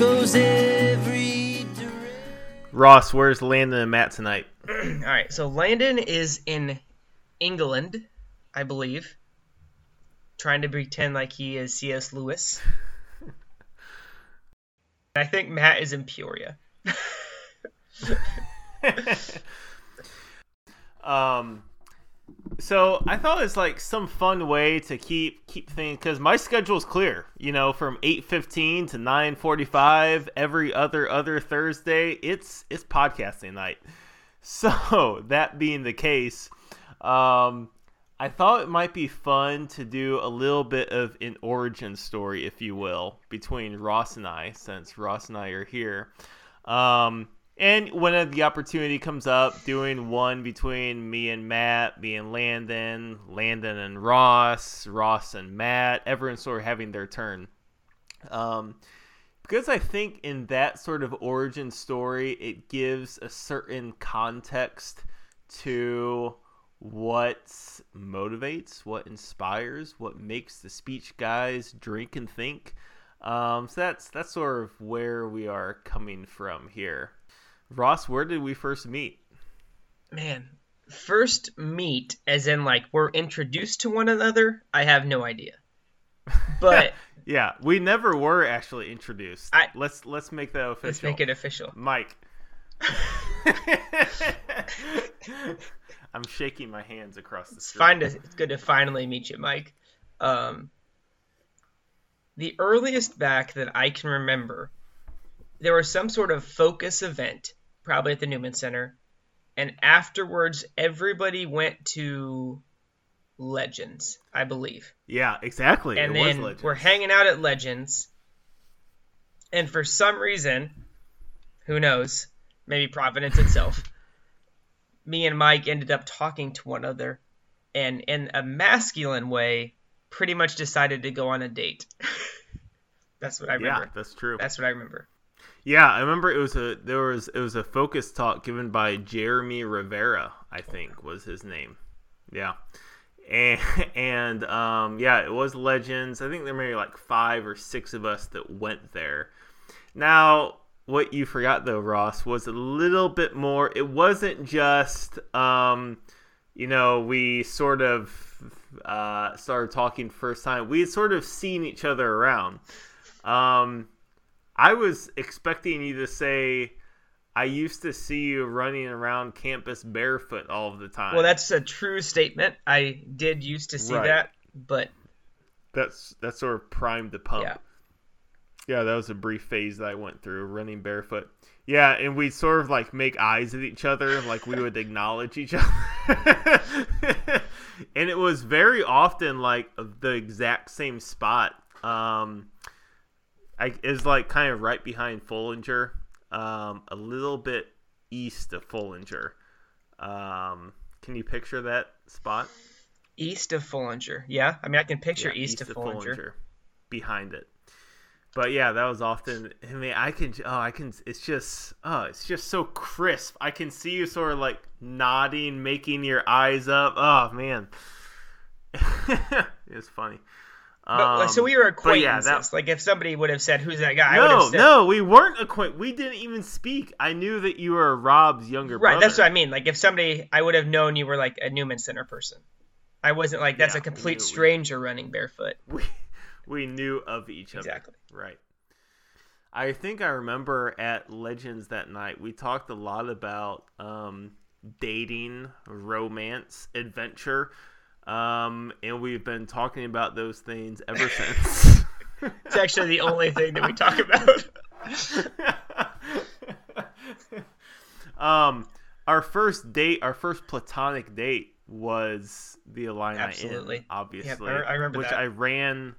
goes every direction. Ross, where's Landon and Matt tonight? All right, so Landon is in England, I believe, trying to pretend like he is C.S. Lewis. I think Matt is in Peoria. um, so I thought it's like some fun way to keep keep things because my schedule's clear. You know, from eight fifteen to nine forty five every other other Thursday. It's it's podcasting night. So that being the case, um, I thought it might be fun to do a little bit of an origin story, if you will, between Ross and I, since Ross and I are here. Um, and when the opportunity comes up, doing one between me and Matt, me and Landon, Landon and Ross, Ross and Matt, everyone sort of having their turn. Um, because I think in that sort of origin story, it gives a certain context to what motivates, what inspires, what makes the speech guys drink and think. Um, so that's that's sort of where we are coming from here. Ross, where did we first meet? Man, first meet, as in like we're introduced to one another, I have no idea. But yeah, we never were actually introduced. I- let's let's make that official. let's make it official. Mike. I'm shaking my hands across the It's screen. fine to, it's good to finally meet you, Mike. Um, the earliest back that I can remember, there was some sort of focus event, probably at the Newman Center, and afterwards everybody went to Legends, I believe. Yeah, exactly. and it was then we're hanging out at Legends, and for some reason, who knows, maybe Providence itself, me and Mike ended up talking to one another, and in a masculine way, pretty much decided to go on a date. That's what I remember. Yeah, remember. that's true. That's what I remember. Yeah, I remember it was a there was it was a focus talk given by Jeremy Rivera, I think was his name. Yeah. And and um yeah, it was Legends. I think there may be like 5 or 6 of us that went there. Now, what you forgot though, Ross, was a little bit more. It wasn't just um you know, we sort of uh started talking first time. We had sort of seen each other around. Um I was expecting you to say, I used to see you running around campus barefoot all of the time. Well, that's a true statement. I did used to see Right. that, but that's that's sort of primed the pump. yeah. Yeah, that was a brief phase that I went through running barefoot. Yeah, and we'd sort of like make eyes at each other, like we would acknowledge each other. and it was very often like the exact same spot. Um, I is like kind of right behind Foellinger, um, a little bit east of Foellinger. Um, can you picture that spot? East of Foellinger. Yeah, I mean I can picture Yeah, east, of Foellinger. behind it. But yeah, that was often. I mean, I can. Oh, I can. It's just. Oh, it's just so crisp. I can see you sort of like nodding, making your eyes up. Oh man, it's funny. But, so Um, we were but yeah, acquaintances. that- like if somebody would have said, "Who's that guy?" I would have no, said, no, we weren't acquaint. We didn't even speak. I knew that you were Rob's younger Right, brother. Right. That's what I mean. Like if somebody, I would have known you were like a Newman Center person. I wasn't like that's Yeah, a we complete we- stranger running barefoot. we we knew of each other. Exactly. Right. I think I remember at Legends that night we talked a lot about um, dating, romance, adventure, um, and we've been talking about those things ever since. It's actually the only thing that we talk about. um, our first date, our first platonic date was the Illini Absolutely. Inn, obviously. Yep, I- I remember which that. I ran.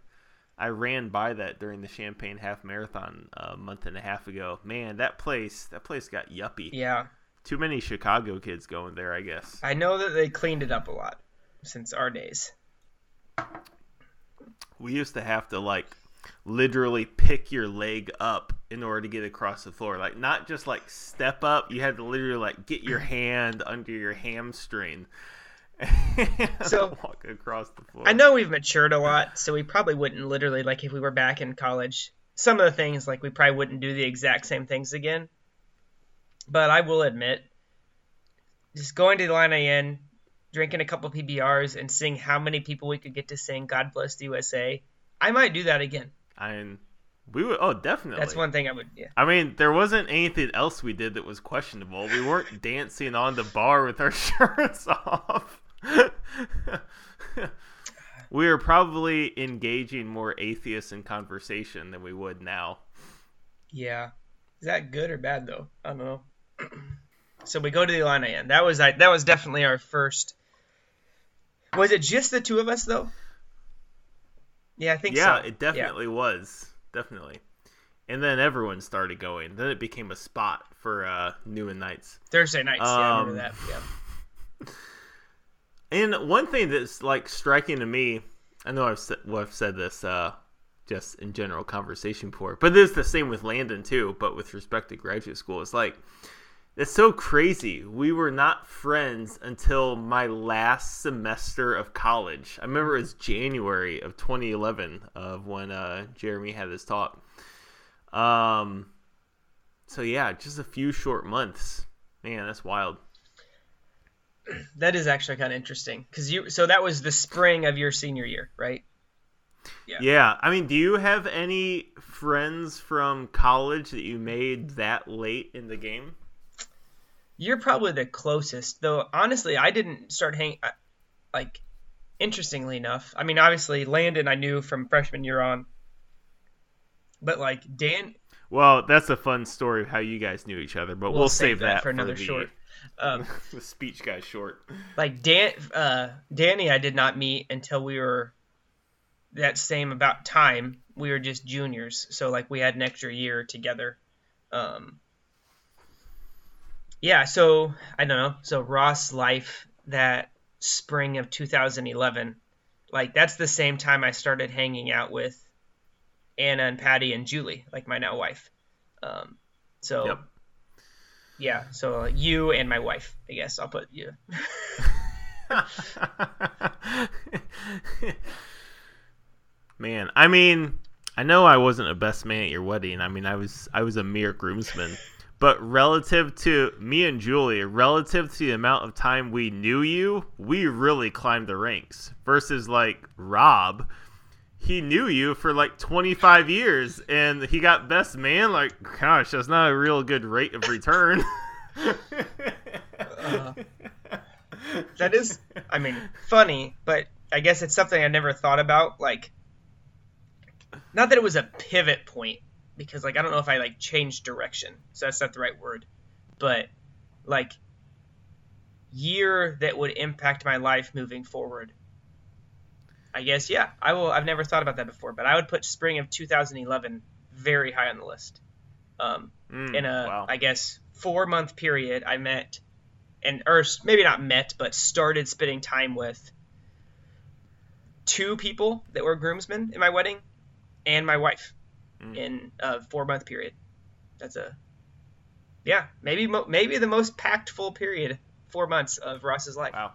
I ran by that during the Champaign Half Marathon a month and a half ago. Man, that place, that place got yuppie. Yeah, Too many Chicago kids going there, I guess. I know that they cleaned it up a lot since our days. We used to have to like literally pick your leg up in order to get across the floor. Like not just like step up, you had to literally like get your hand under your hamstring. so walk across the floor. I know we've matured a lot, so we probably wouldn't literally like if we were back in college. Some of the things like we probably wouldn't do the exact same things again. But I will admit, just going to the Illini Inn, drinking a couple PBRs, and seeing how many people we could get to sing "God Bless the USA," I might do that again. I mean, we would. Oh, definitely. That's one thing I would. Yeah. I mean, there wasn't anything else we did that was questionable. We weren't dancing on the bar with our shirts off. we were probably engaging more atheists in conversation than we would now. Yeah. Is that good or bad though? I don't know. so we go to the Illini Inn. That was that was definitely our first. Was it just the two of us though? Yeah, I think yeah, so. it definitely yeah. was. Definitely. And then everyone started going. Then it became a spot for uh Newman Nights. Thursday nights, um, yeah, I remember that. Yeah. And one thing that's like striking to me, I know I've said, well, I've said this uh, just in general conversation before, but it is the same with Landon too. But with respect to graduate school, it's like it's so crazy. We were not friends until my last semester of college. I remember it was January of 2011 of when uh, Jeremy had his talk. Um, so yeah, just a few short months. Man, that's wild. That is actually kind of interesting because you. So that was the spring of your senior year, right? Yeah. Yeah. I mean, do you have any friends from college that you made that late in the game? You're probably the closest, though. Honestly, I didn't start hanging. Like, interestingly enough, I mean, obviously Landon I knew from freshman year on, but like Dan. Well, that's a fun story of how you guys knew each other, but we'll, we'll save, save, that, for, for another the, short. Um, the speech guy short. Like Dan, uh, Danny, I did not meet until we were that same about time. We were just juniors, so like we had an extra year together. Um, yeah, so I don't know. So Ross life that spring of 2011, like that's the same time I started hanging out with Anna and Patty and Julie, like my now wife. Um, so yep. yeah, so uh, you and my wife, I guess I'll put you. Man, I mean, I know I wasn't a best man at your wedding. I mean, I was I was a mere groomsman but relative to me and Julie, relative to the amount of time we knew you, we really climbed the ranks. Versus like Rob, he knew you for like 25 years and he got best man. Like, gosh, that's not a real good rate of return. uh, that is, I mean, funny, but I guess it's something I never thought about. Like, not that it was a pivot point, because like I don't know if I like changed direction, so that's not the right word, but like year that would impact my life moving forward. I guess yeah, I will. I've never thought about that before, but I would put spring of 2011 very high on the list. Um, mm, in a wow. I guess four month period, I met and or maybe not met, but started spending time with two people that were groomsmen in my wedding and my wife mm. in a four month period. That's a yeah, maybe mo- maybe the most packed full period, four months of Ross's life. Wow.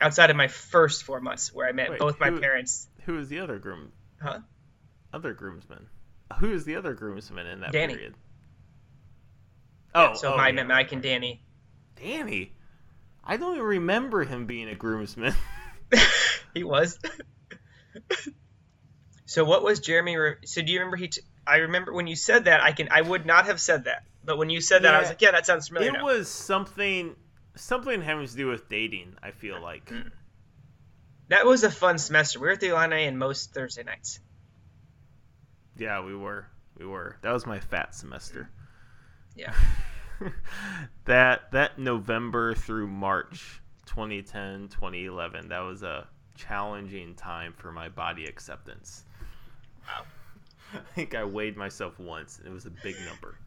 Outside of my first four months, where I met Wait, both my parents. who, parents. Who is the other groom? Huh? Other groomsman. Who is the other groomsman in that Danny. period? Oh, so oh, I yeah. met Mike and Danny. Danny, I don't even remember him being a groomsman. he was. So what was Jeremy? Re- so do you remember he? T- I remember when you said that. I can. I would not have said that, but when you said that, yeah, I was like, yeah, that sounds familiar. It now. was something, something having to do with dating. I feel like. Mm. That was a fun semester. We were at the Illini Inn most Thursday nights. Yeah, we were. We were. That was my fat semester. Yeah. that that November through March 2010, 2011, that was a challenging time for my body acceptance. I think I weighed myself once, and it was a big number.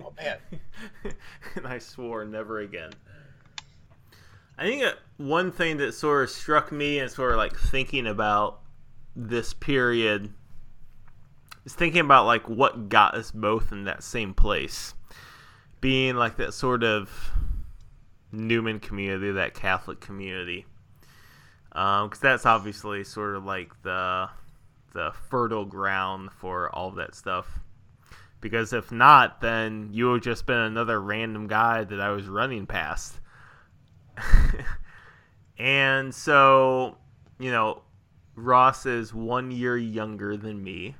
oh man! and I swore never again. I think one thing that sort of struck me and sort of like thinking about this period is thinking about like what got us both in that same place, being like that sort of Newman community, that Catholic community, because um, that's obviously sort of like the the fertile ground for all that stuff. Because if not, then you would just been another random guy that I was running past. and so, you know, Ross is one year younger than me.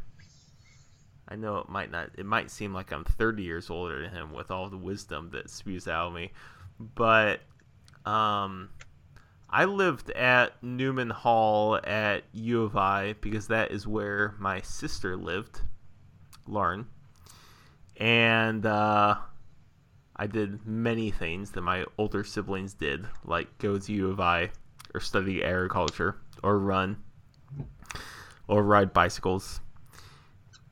I know it might not it might seem like I'm 30 years older than him with all the wisdom that spews out of me. But um I lived at Newman Hall at U of I because that is where my sister lived, Lauren. And uh, I did many things that my older siblings did, like go to U of I or study agriculture or run or ride bicycles.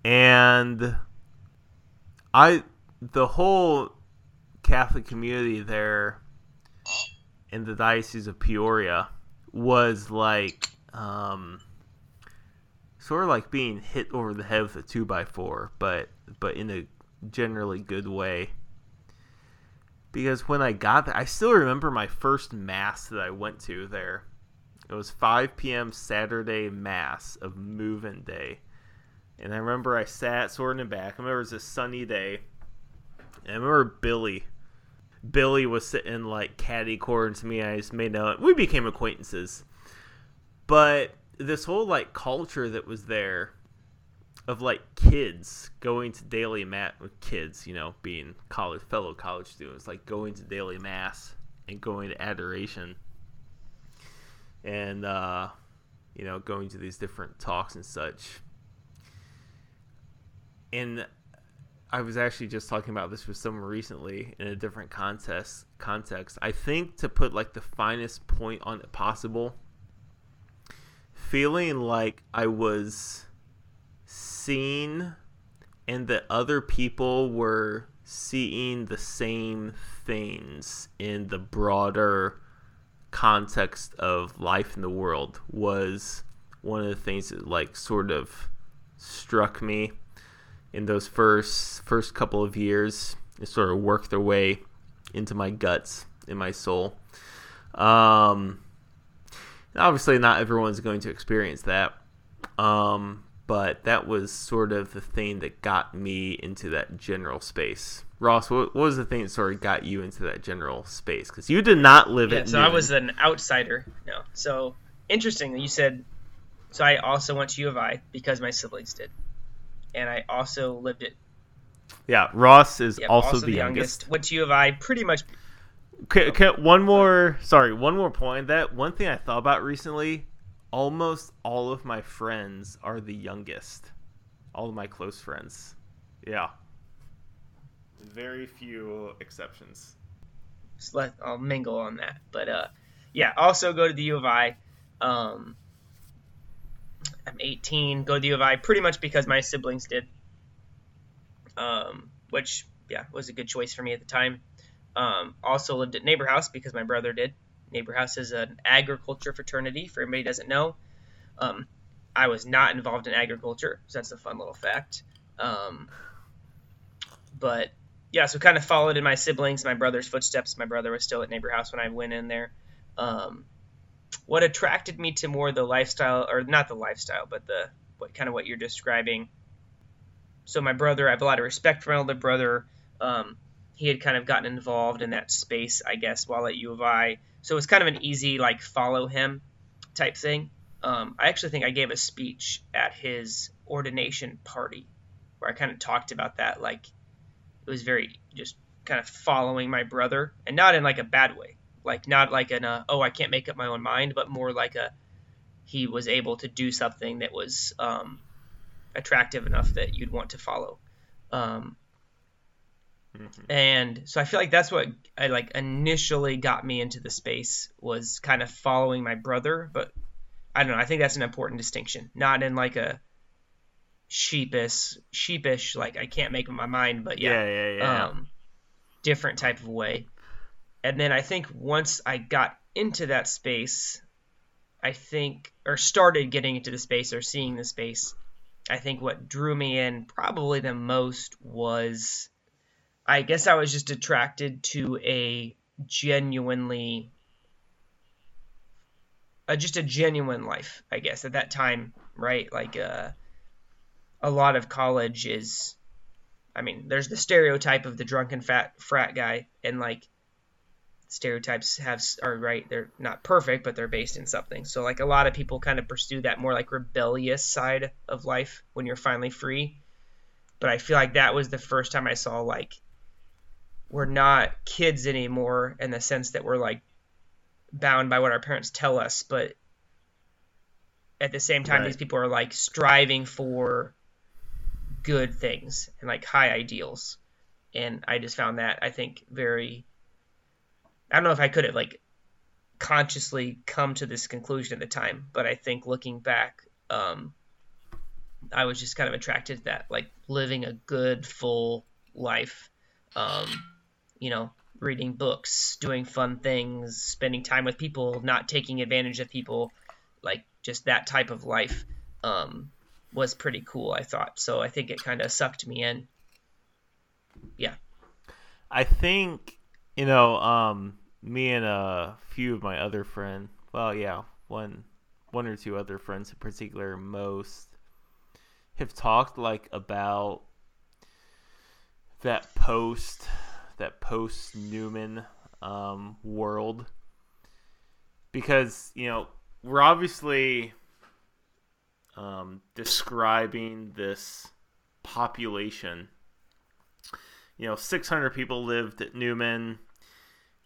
And I, the whole Catholic community there in the Diocese of Peoria was like um, sort of like being hit over the head with a two by four, but but in a generally good way. Because when I got there, I still remember my first mass that I went to there. It was 5 p.m. Saturday mass of move-in day, and I remember I sat sort of in the back. I remember it was a sunny day, and I remember Billy Billy was sitting like caddy corner to me. I just made out. We became acquaintances, but this whole like culture that was there of like kids going to daily mass with kids, you know, being college fellow college students, like going to daily mass and going to adoration, and uh, you know, going to these different talks and such. And I was actually just talking about this with someone recently in a different contest context. I think to put like the finest point on it possible, feeling like I was seen and that other people were seeing the same things in the broader context of life in the world was one of the things that like sort of struck me in those first first couple of years. It sort of worked their way into my guts, in my soul. Um, obviously, not everyone's going to experience that, um, but that was sort of the thing that got me into that general space. Ross, what, what was the thing that sort of got you into that general space? Because you did not live yeah, it. So I was an outsider. No, so interesting. You said so. I also went to U of I because my siblings did and I also lived it. Yeah, Ross is Yep, also, the, youngest. Went to U of I pretty much. Okay, okay, one more. Sorry, one more point. That one thing I thought about recently. Almost all of my friends are the youngest. All of my close friends. Yeah. Very few exceptions. just Let I'll mingle on that, but uh, yeah. Also go to the U of I. Um, I'm 18, go to the U of I pretty much because my siblings did, um, which yeah was a good choice for me at the time. Um, also lived at Nabor House because my brother did. Nabor House is an agriculture fraternity. For anybody doesn't know, um, I was not involved in agriculture, so that's a fun little fact. Um, but yeah, so kind of followed in my siblings, my brother's footsteps. My brother was still at Nabor House when I went in there. Um, what attracted me to more the lifestyle, or not the lifestyle, but the what kind of what you're describing. So my brother, I have a lot of respect for my older brother. Um, he had kind of gotten involved in that space, I guess, while at U of I. So it was kind of an easy like follow him type thing. Um, I actually think I gave a speech at his ordination party where I kind of talked about that. Like it was very just kind of following my brother, and not in like a bad way like not like an uh, oh I can't make up my own mind, but more like a he was able to do something that was um, attractive enough that you'd want to follow. Um, mm-hmm. And so I feel like that's what I like initially got me into the space was kind of following my brother, but I don't know. I think that's an important distinction, not in like a sheepish, sheepish like I can't make up my mind, but yeah, yeah, yeah, yeah. Um, different type of way. And then I think once I got into that space, I think, or started getting into the space or seeing the space, I think what drew me in probably the most was I guess I was just attracted to a genuinely a, just a genuine life, I guess, at that time, right? Like uh, a lot of college is I mean, there's the stereotype of the drunken fat frat guy and like stereotypes have are right they're not perfect but they're based in something. So like a lot of people kind of pursue that more like rebellious side of life when you're finally free. But i feel like that was the first time i saw like we're not kids anymore in the sense that we're like bound by what our parents tell us. But at the same time right. these people are like striving for good things and like high ideals. And i just found that i think very I don't know if I could have like consciously come to this conclusion at the time, but I think looking back, um, I was just kind of attracted to that, like living a good, full life. Um, you know, reading books, doing fun things, spending time with people, not taking advantage of people, like just that type of life um, was pretty cool, I thought. So I think it kind of sucked me in. Yeah. I think, you know, um, me and a few of my other friends, well, yeah, one, one or two other friends in particular, most have talked like about that post, that post Newman um, world, because you know we're obviously um, describing this population. You know, 600 people lived at Newman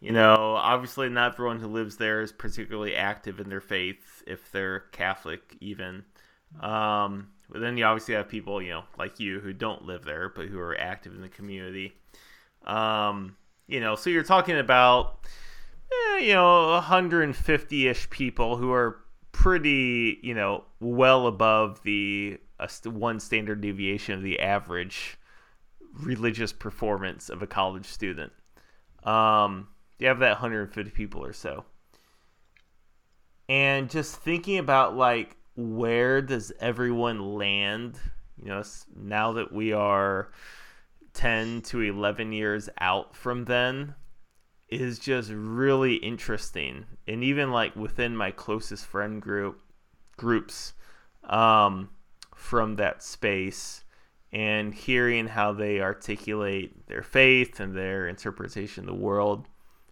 you know, obviously, not everyone who lives there is particularly active in their faith, if they're Catholic, even. Um, but then you obviously have people, you know, like you who don't live there, but who are active in the community. Um, you know, so you're talking about, eh, you know, 150 ish people who are pretty, you know, well above the uh, one standard deviation of the average religious performance of a college student. Um, you have that 150 people or so. And just thinking about like where does everyone land, you know, now that we are 10 to 11 years out from then is just really interesting. And even like within my closest friend group groups um, from that space and hearing how they articulate their faith and their interpretation of the world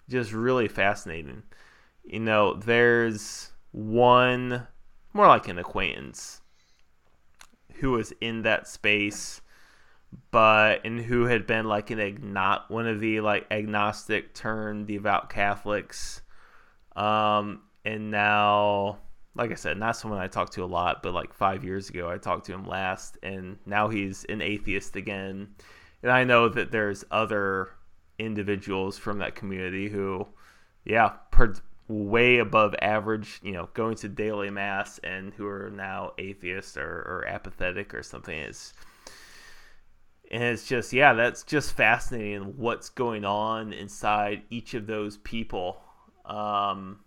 just really fascinating. You know, there's one more like an acquaintance who was in that space but and who had been like an agnot one of the like agnostic turned devout Catholics. Um and now like I said, not someone I talked to a lot, but like five years ago I talked to him last and now he's an atheist again. And I know that there's other individuals from that community who, yeah, per, way above average, you know, going to daily mass and who are now atheists or, or apathetic or something. Is and it's just yeah, that's just fascinating. What's going on inside each of those people. Um,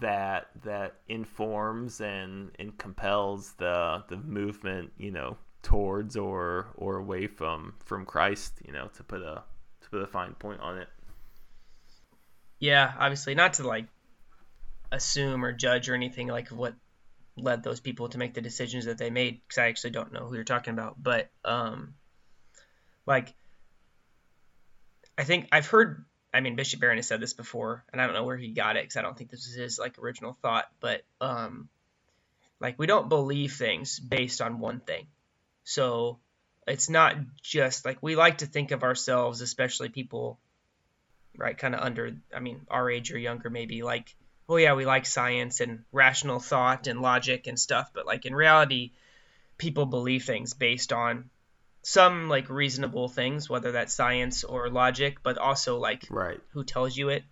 that that informs and and compels the the movement you know towards or or away from from Christ you know to put a to put a fine point on it. Yeah, obviously, not to like assume or judge or anything like what led those people to make the decisions that they made because I actually don't know who you're talking about. But um, like, I think I've heard. I mean, Bishop Barron has said this before, and I don't know where he got it because I don't think this is his like original thought. But um, like, we don't believe things based on one thing. So it's not just like we like to think of ourselves, especially people, right, kind of under, I mean, our age or younger, maybe like, oh yeah, we like science and rational thought and logic and stuff, but like in reality, people believe things based on some like reasonable things, whether that's science or logic, but also like right. who tells you it,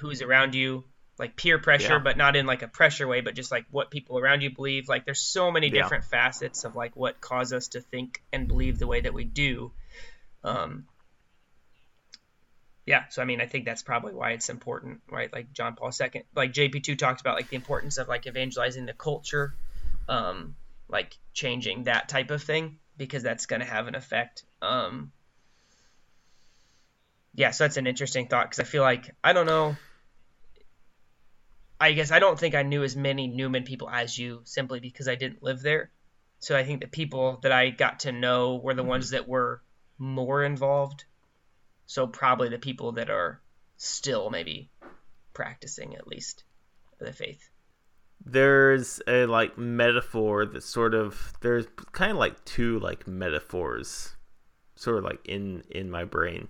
who's around you, like peer pressure, yeah. but not in like a pressure way, but just like what people around you believe. Like there's so many yeah. different facets of like what cause us to think and believe the way that we do. Um, yeah, so I mean, I think that's probably why it's important, right? Like John Paul II, like JP2 talked about like the importance of like evangelizing the culture, um, like changing that type of thing because that's going to have an effect. Um, yeah, so that's an interesting thought because I feel like I don't know. I guess I don't think I knew as many Newman people as you simply because I didn't live there. So I think the people that I got to know were the mm-hmm. ones that were more involved so probably the people that are still maybe practicing at least the faith. There's a like metaphor that sort of there's kind of like two like metaphors sort of like in in my brain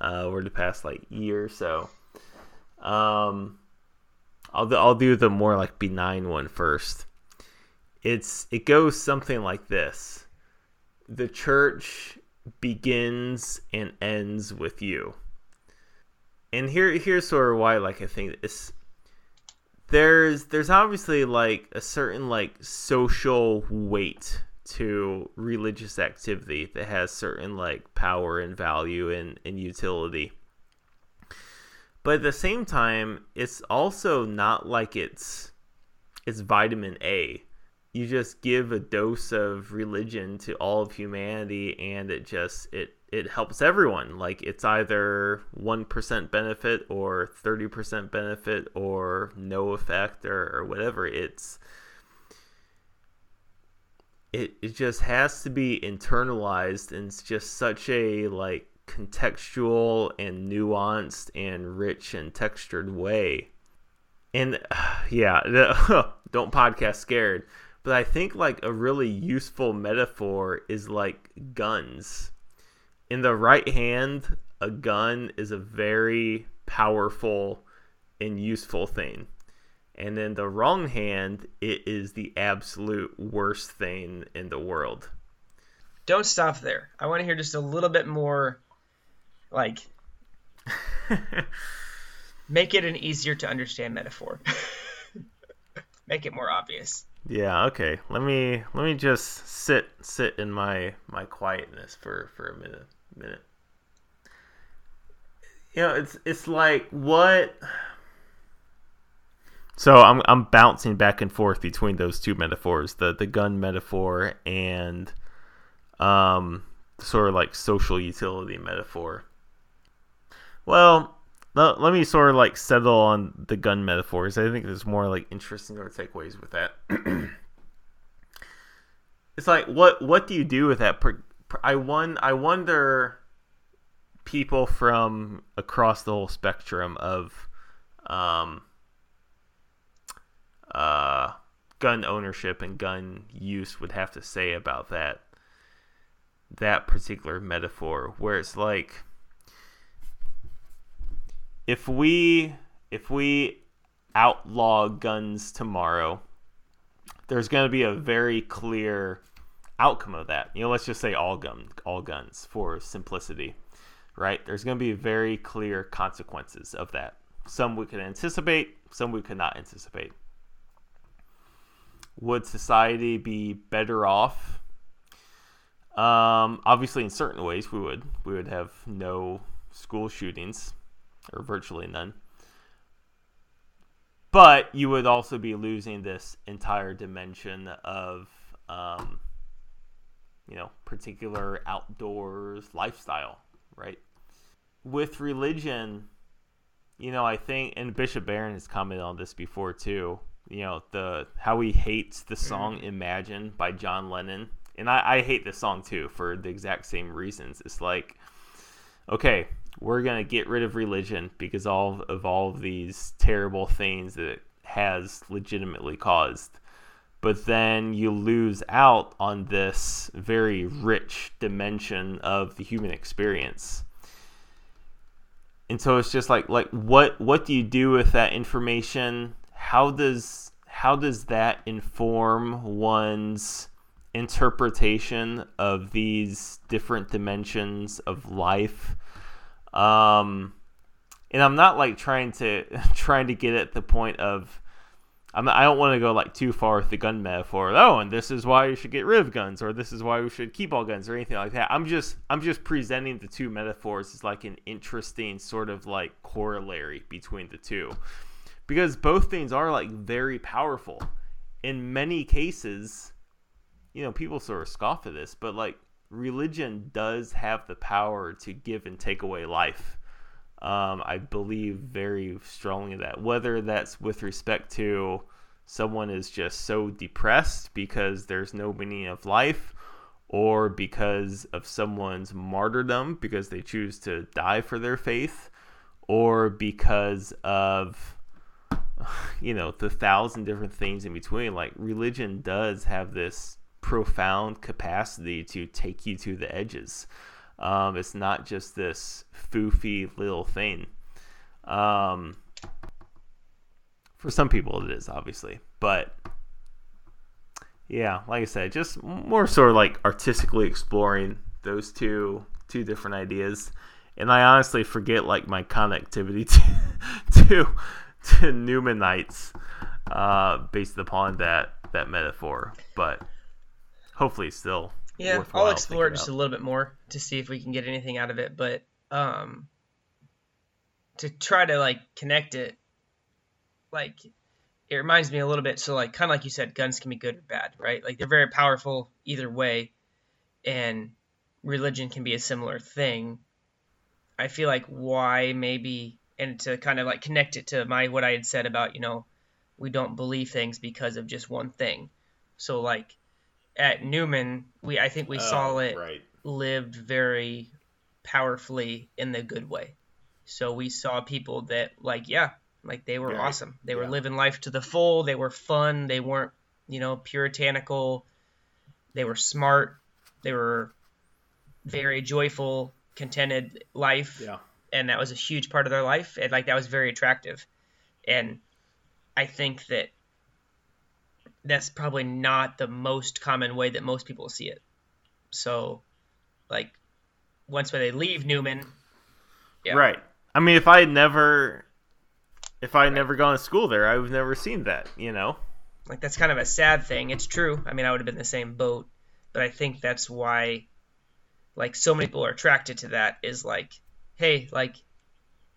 uh over the past like year or so. Um I'll I'll do the more like benign one first. It's it goes something like this. The church begins and ends with you. And here here's sort of why like I think this there's there's obviously like a certain like social weight to religious activity that has certain like power and value and, and utility. But at the same time, it's also not like it's it's vitamin A. You just give a dose of religion to all of humanity and it just it it helps everyone. Like it's either 1% benefit or 30% benefit or no effect or, or whatever. It's it, it just has to be internalized and it's just such a like contextual and nuanced and rich and textured way and yeah don't podcast scared but I think like a really useful metaphor is like guns. In the right hand, a gun is a very powerful and useful thing. And in the wrong hand, it is the absolute worst thing in the world. Don't stop there. I want to hear just a little bit more like make it an easier to understand metaphor. make it more obvious. Yeah, okay. Let me let me just sit sit in my my quietness for for a minute minute. You know, it's it's like what so I'm I'm bouncing back and forth between those two metaphors, the the gun metaphor and um sort of like social utility metaphor. Well, let, let me sort of like settle on the gun metaphors. I think there's more like interesting or takeaways with that. it's like what what do you do with that? I won. I wonder people from across the whole spectrum of um, uh, gun ownership and gun use would have to say about that that particular metaphor where it's like if we if we outlaw guns tomorrow, there's going to be a very clear outcome of that. You know, let's just say all gun all guns for simplicity, right? There's going to be very clear consequences of that. Some we could anticipate, some we could not anticipate. Would society be better off? Um, obviously, in certain ways, we would. We would have no school shootings or virtually none. But you would also be losing this entire dimension of, um, you know, particular outdoors lifestyle, right? With religion, you know, I think, and Bishop Barron has commented on this before too. You know, the how he hates the song mm. "Imagine" by John Lennon, and I, I hate this song too for the exact same reasons. It's like, okay, we're gonna get rid of religion because all of all of these terrible things that it has legitimately caused. But then you lose out on this very rich dimension of the human experience. And so it's just like like what what do you do with that information? How does how does that inform one's interpretation of these different dimensions of life? Um, and I'm not like trying to trying to get at the point of I'm I don't want to go like too far with the gun metaphor. Oh, and this is why you should get rid of guns, or this is why we should keep all guns, or anything like that. I'm just I'm just presenting the two metaphors as like an interesting sort of like corollary between the two, because both things are like very powerful. In many cases, you know, people sort of scoff at this, but like religion does have the power to give and take away life. Um, I believe very strongly that whether that's with respect to someone is just so depressed because there's no meaning of life, or because of someone's martyrdom because they choose to die for their faith, or because of you know the thousand different things in between. Like religion does have this profound capacity to take you to the edges. Um, it's not just this foofy little thing. Um, for some people, it is obviously, but yeah, like I said, just more sort of like artistically exploring those two two different ideas. And I honestly forget like my connectivity to to, to Newmanites uh, based upon that that metaphor, but hopefully still yeah, I'll explore it just a little bit more to see if we can get anything out of it. But um, to try to like connect it, like it reminds me a little bit. So like kind of like you said, guns can be good or bad, right? Like they're very powerful either way, and religion can be a similar thing. I feel like why maybe and to kind of like connect it to my what I had said about you know we don't believe things because of just one thing. So like at Newman, we I think we oh, saw it right. lived very powerfully in the good way. So we saw people that like yeah, like they were awesome. They yeah. were living life to the full. They were fun. They weren't you know puritanical. They were smart. They were very joyful, contented life. Yeah. And that was a huge part of their life. And like that was very attractive. And I think that that's probably not the most common way that most people see it. So, like, once when they leave Newman, yeah. right? I mean, if I had never, if I had right. never gone to school there, I would have never seen that. You know, like that's kind of a sad thing. It's true. I mean, I would have been the same boat, but I think that's why, like, so many people are attracted to that. Is like, hey, like,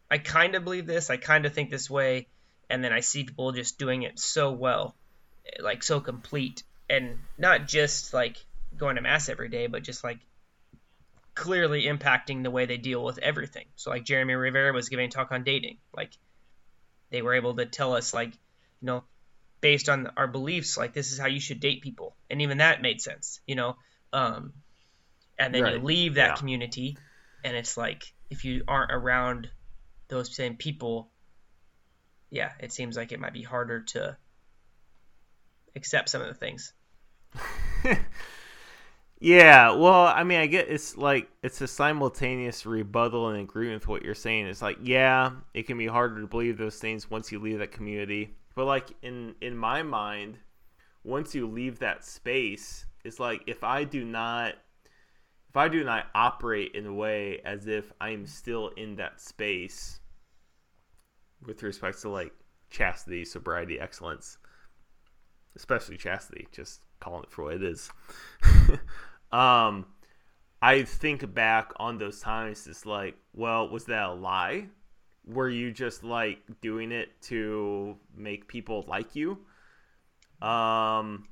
I kind of believe this. I kind of think this way, and then I see people just doing it so well like so complete and not just like going to mass every day, but just like clearly impacting the way they deal with everything. So like Jeremy Rivera was giving a talk on dating, like they were able to tell us like you know based on our beliefs like this is how you should date people and even that made sense you know um and then right. you leave that yeah. community and it's like if you aren't around those same people yeah it seems like it might be harder to accept some of the things. yeah, well, I mean, I get it's like it's a simultaneous rebuttal and agreement with what you're saying. It's like, yeah, it can be harder to believe those things once you leave that community. But like in in my mind, once you leave that space, it's like if I do not if I do not operate in a way as if I'm still in that space with respect to like chastity, sobriety, excellence, especially chastity, just calling it for what it is. um, I think back on those times. It's like, well, was that a lie? Were you just like doing it to make people like you? Um,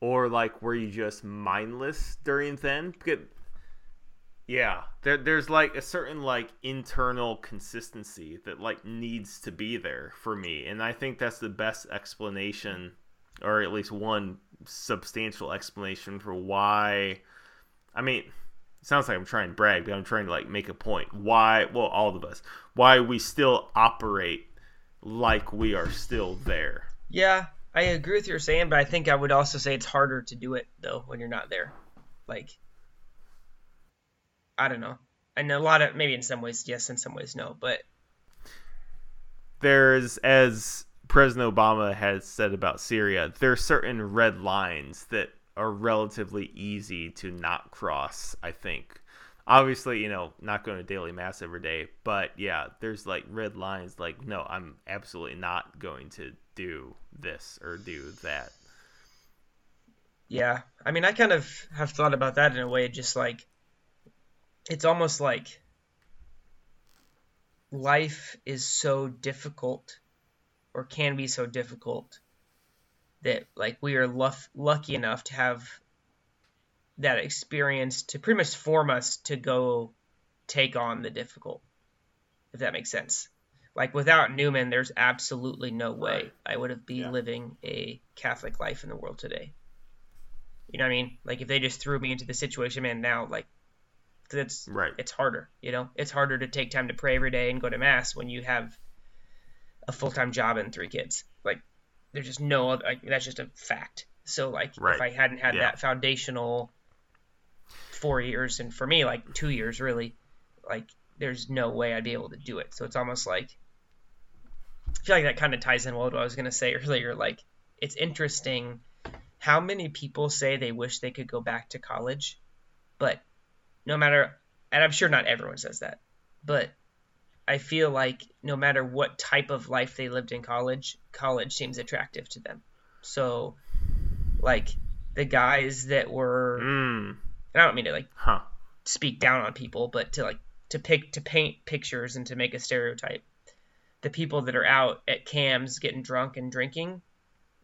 or like, were you just mindless during then? Because, yeah, there, there's like a certain like internal consistency that like needs to be there for me, and I think that's the best explanation, or at least one substantial explanation for why. I mean, sounds like I'm trying to brag, but I'm trying to like make a point. Why? Well, all of us. Why we still operate like we are still there. Yeah, I agree with your saying, but I think I would also say it's harder to do it though when you're not there. Like I don't know. And a lot of maybe in some ways yes, in some ways no, but there's as President Obama has said about Syria, there are certain red lines that are relatively easy to not cross. I think. Obviously, you know, not going to daily mass every day, but yeah, there's like red lines. Like, no, I'm absolutely not going to do this or do that. Yeah, I mean, I kind of have thought about that in a way, just like it's almost like life is so difficult or can be so difficult that like we are luff- lucky enough to have that experience to pretty much form us to go take on the difficult if that makes sense. Like without newman there's absolutely no way i would have been Yeah. living a catholic life in the world today. You know what i mean? Like if they just threw me into the situation man now like because it's Right. it's harder you know? It's harder to take time to pray every day and go to mass when you have a full-time job and three kids. Like there's just no other like that's just a fact. So like if i hadn't had Yeah. that foundational four years and for me like two years really like there's no way i'd be able to do it. So it's almost like i feel like that kind of ties in well with what i was going to say earlier. Like it's interesting how many people say they wish they could go back to college but no matter and i'm sure not everyone says that but i feel like no matter what type of life they lived in college college seems attractive to them so like the guys that were Mm. and i don't mean to like Huh. speak down on people, but to like to pick to paint pictures and to make a stereotype. The people that are out at Kam's getting drunk and drinking,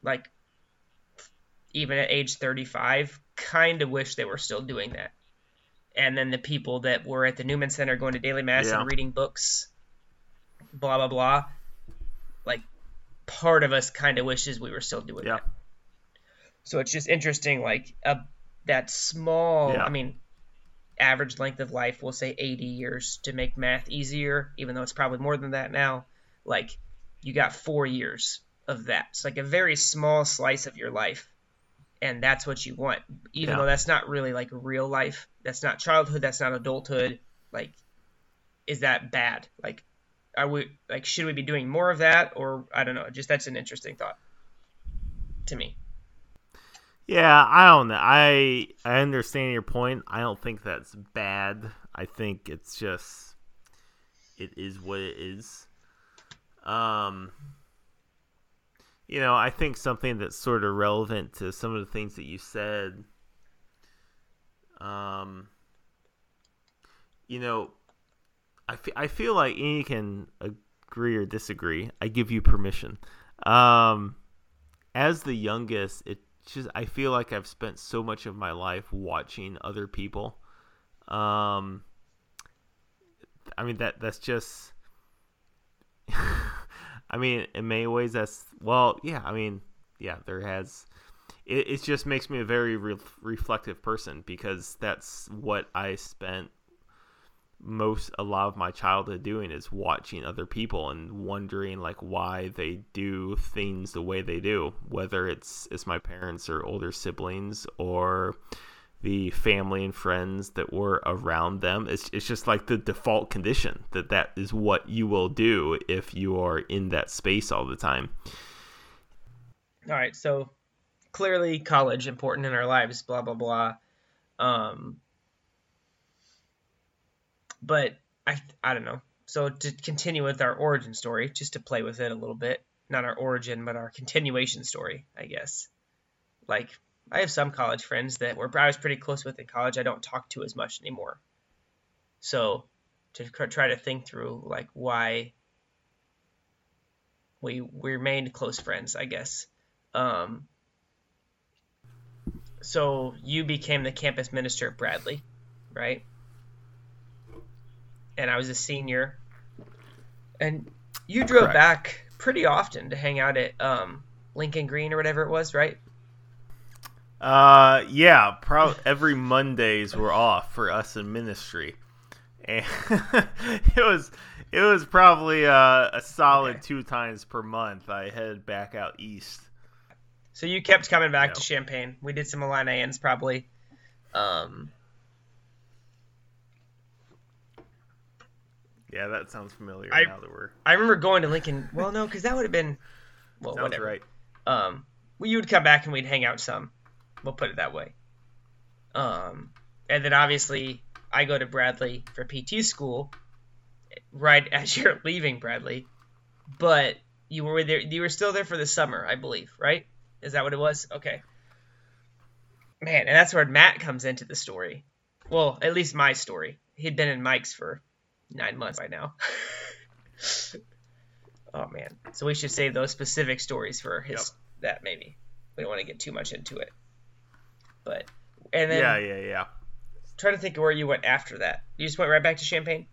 like even at age 35, kind of wish they were still doing that. And then the people that were at the Newman Center going to daily mass Yeah. and reading books, blah blah blah, like part of us kind of wishes we were still doing Yeah. that. So it's just interesting, like a, that small. Yeah. I mean, average length of life, we'll say 80 years to make math easier, even though it's probably more than that now. Like, you got four years of that. It's like a very small slice of your life. And that's what you want. Even Yeah. though that's not really like real life. That's not childhood. That's not adulthood. Like, is that bad? Like, are we, like, should we be doing more of that? Or, I don't know. Just that's an interesting thought to me. Yeah, I don't know. I I understand your point. I don't think that's bad. I think it's just it is what it is. Um you know, I think something that's sort of relevant to some of the things that you said um you know, I I feel like you can agree or disagree. I give you permission. Um as the youngest, it just I feel like I've spent so much of my life watching other people. Um, I mean that that's just. I mean, in many ways, that's well, yeah. I mean, yeah, there has. It, it just makes me a very re- reflective person because that's what I spent most a lot of my childhood doing is watching other people and wondering like why they do things the way they do whether it's it's my parents or older siblings or the family and friends that were around them it's, it's just like the default condition that that is what you will do if you are in that space all the time All right, so clearly college important in our lives, blah blah blah. Um, but I I don't know. So to continue with our origin story, just to play with it a little bit, not our origin, but our continuation story, I guess. Like I have some college friends that were I was pretty close with in college. I don't talk to as much anymore. So to tr- try to think through like why we we remained close friends, I guess. Um, so you became the campus minister at Bradley, right? And I was a senior. And you drove Correct. back pretty often to hang out at um, Lincoln Green or whatever it was, right? Uh, yeah, probably every Mondays were off for us in ministry, and it was it was probably uh, a solid Okay. two times per month. I headed back out east. So you kept coming back No. to Champaign. We did some Illini Inns probably. Um, Yeah, that sounds familiar I- now that we're I remember going to Lincoln. Well, no, because that would have been. Well, sounds whatever. right. um, well, you would come back and we'd hang out some. We'll put it that way. Um, and then obviously I go to Bradley for PT school right as you're leaving Bradley, but You were there. You were still there for the summer, I believe, right? Is that what it was? Okay. Man, and that's where Matt comes into the story. Well, at least my story. He'd been in Mike's for nine months by now. oh man. So we should save those specific stories for his Yep. that maybe. We don't want to get too much into it. But and then yeah, yeah, yeah. trying to think of where you went after that. You just went right back to Champaign?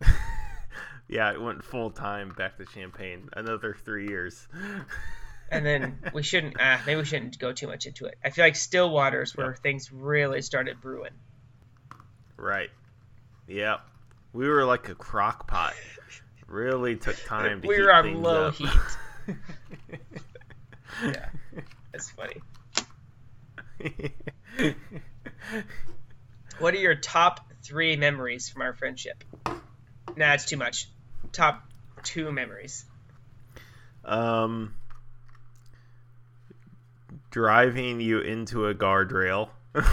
Yeah, it went full time back to Champaign. Another three years. And then we shouldn't ah, maybe we shouldn't go too much into it. I feel like Stillwater is where Yep. things really started brewing. Right. Yep. We were like a crock pot. Really took time to We were on low up. heat. Yeah. That's funny. What are your top three memories from our friendship? Nah, it's too much. Top two memories. um driving you into a guardrail.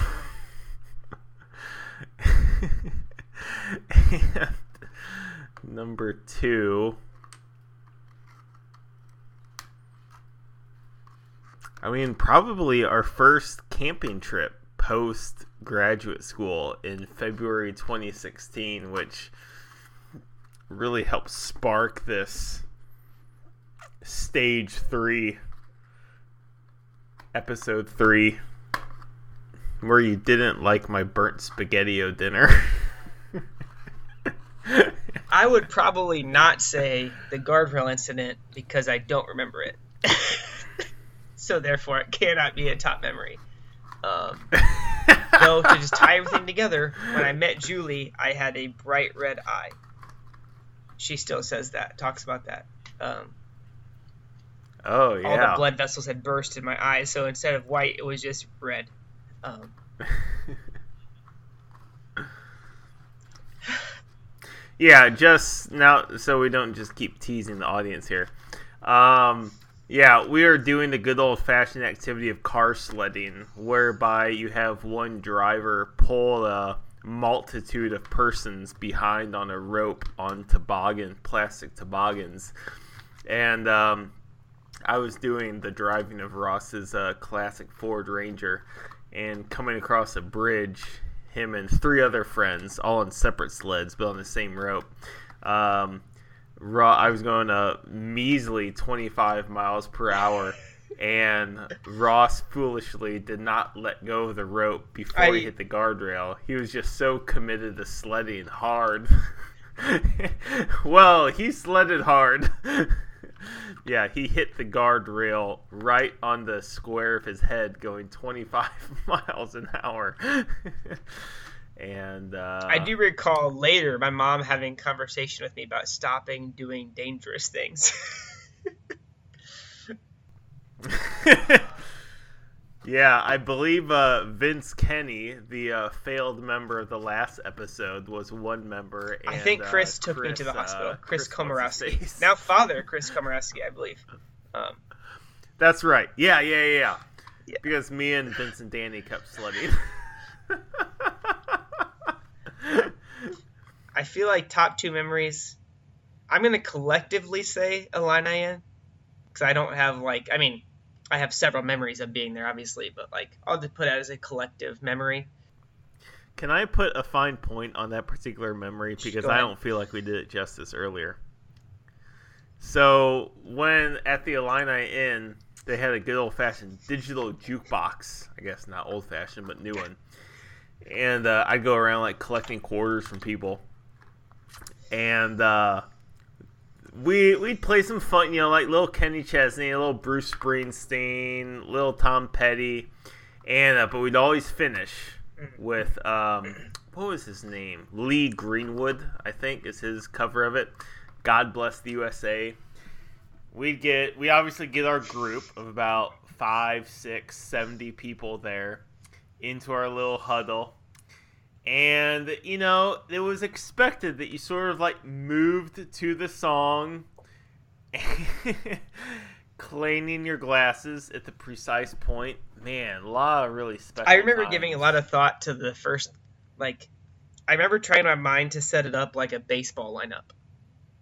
number 2 I mean, probably our first camping trip post graduate school in February 2016, which really helped spark this stage three, episode three, where you didn't like my burnt spaghettio dinner. I would probably not say the guardrail incident because I don't remember it. so therefore, it cannot be a top memory. Um, though to just tie everything together, when I met Julie, I had a bright red eye. She still says that, talks about that. Um, oh all the blood vessels had burst in my eyes, so instead of white, it was just red. Um, yeah, just now, so we don't just keep teasing the audience here. Um, yeah, we are doing the good old fashioned activity of car sledding, whereby you have one driver pull a multitude of persons behind on a rope on toboggan, plastic toboggans. And um, I was doing the driving of Ross's uh, classic Ford Ranger and coming across a bridge, him and three other friends, all on separate sleds but on the same rope. Um, Ro- I was going a measly 25 miles per hour, and Ross foolishly did not let go of the rope before I- he hit the guardrail. He was just so committed to sledding hard. well, he sledded hard. yeah, he hit the guardrail right on the square of his head, going 25 miles an hour. And uh, I do recall later my mom having conversation with me about stopping doing dangerous things. yeah, I believe uh, Vince Kenny, the uh, failed member of the last episode, was one member. And, I think Chris uh, took me to the hospital. uh, Chris, what's his Komorowski. Now father Chris Komorowski, I believe. Um, That's right. Yeah, yeah, yeah, yeah. Because me and Vince and Danny kept sledding. I feel like top two memories. I'm gonna collectively say Illini, because I don't have like I mean, I have several memories of being there, obviously, but like I'll just put it as a collective memory. Can I put a fine point on that particular memory because I don't feel like we did it justice earlier. So when at the Illini Inn, they had a good old fashioned digital jukebox. I guess not old fashioned, but new one. And uh, I'd go around like collecting quarters from people, and uh, we we'd play some fun, you know, like little Kenny Chesney, a little Bruce Springsteen, little Tom Petty, and uh, but we'd always finish with um, what was his name? Lee Greenwood, I think, is his cover of it. God bless the USA. We'd get we obviously get our group of about five, six, seventy people there into our little huddle. And you know, it was expected that you sort of like moved to the song cleaning your glasses at the precise point. Man, a lot of really special. I remember times. giving a lot of thought to the first, like, I remember trying my mind to set it up like a baseball lineup.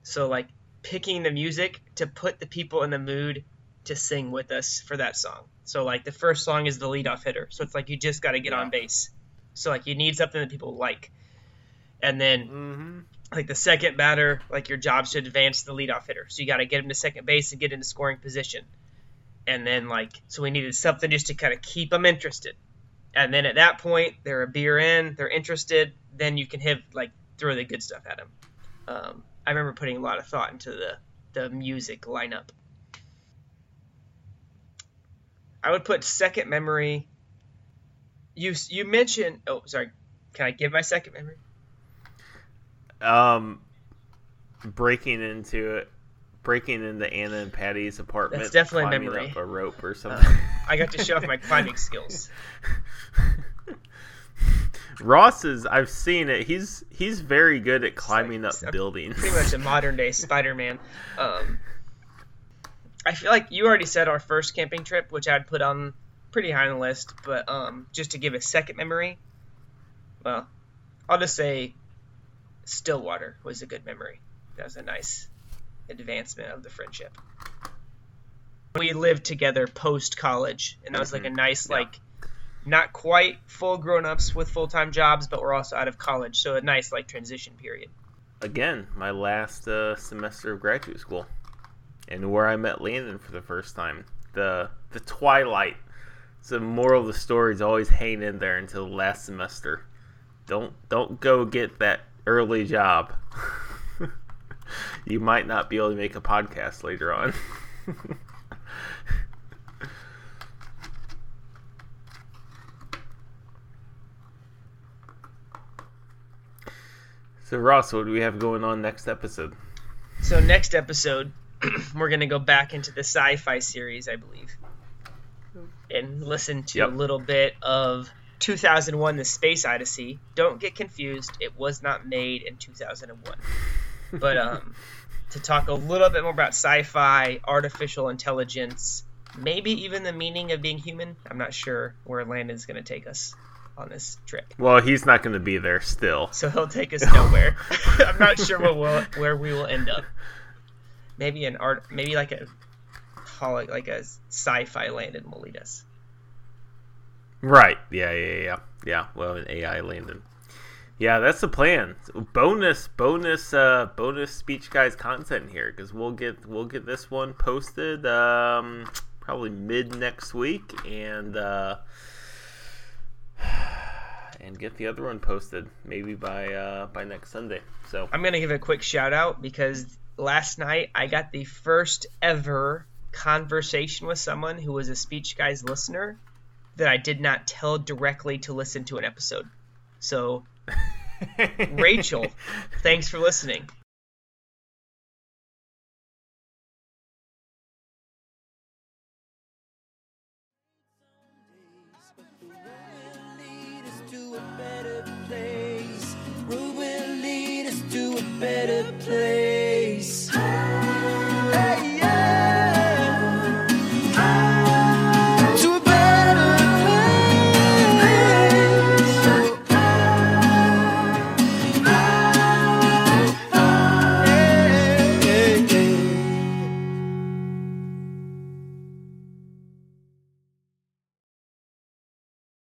So like picking the music to put the people in the mood to sing with us for that song. So like the first song is the leadoff hitter, so it's like you just got to get Yeah. on base. So like you need something that people like, and then Mm-hmm. like the second batter, like your job's to advance the leadoff hitter. So you got to get him to second base and get into scoring position. And then like so we needed something just to kind of keep them interested. And then at that point, they're a beer in, they're interested. Then you can hit like throw the good stuff at them. Um, I remember putting a lot of thought into the the music lineup. I would put second memory. You you mentioned oh sorry, can I give my second memory? Um, breaking into it, breaking into Anna and Patty's apartment. That's definitely a memory. Up a rope or something. I got to show off my climbing skills. Ross is. I've seen it. He's he's very good at climbing It's up buildings. Pretty much a modern day Spider Man. Um, I feel like you already said our first camping trip, which I'd put on pretty high on the list, but um, just to give a second memory, well, I'll just say Stillwater was a good memory. That was a nice advancement of the friendship. We lived together post college, and that was like a nice, Yeah. like, not quite full grown ups with full time jobs, but we're also out of college, so a nice, like, transition period. Again, my last uh, semester of graduate school, and where I met Landon for the first time. The the twilight. So the moral of the story is always hang in there until the last semester. Don't don't go get that early job. you might not be able to make a podcast later on. so Ross, what do we have going on next episode? So next episode, we're gonna go back into the sci-fi series, I believe, and listen to Yep. a little bit of 2001: The Space Odyssey. Don't get confused; it was not made in 2001. But um, to talk a little bit more about sci-fi, artificial intelligence, maybe even the meaning of being human. I'm not sure where Landon's gonna take us on this trip. Well, he's not going to be there still. So he'll take us nowhere. I'm not sure what we'll, where we will end up. Maybe an art, maybe like a holo- like a sci-fi Landon will lead us. Right. Yeah, yeah, yeah. Yeah, well, an AI Landon. Yeah, that's the plan. Bonus bonus uh bonus speech guys content here cuz we'll get we'll get this one posted um probably mid next week and uh and get the other one posted maybe by uh by next Sunday. So, I'm gonna give a quick shout out because last night I got the first ever conversation with someone who was a Speech Guys listener that I did not tell directly to listen to an episode. So Rachel, thanks for listening. lead us to a better place. Road will lead us to a better place.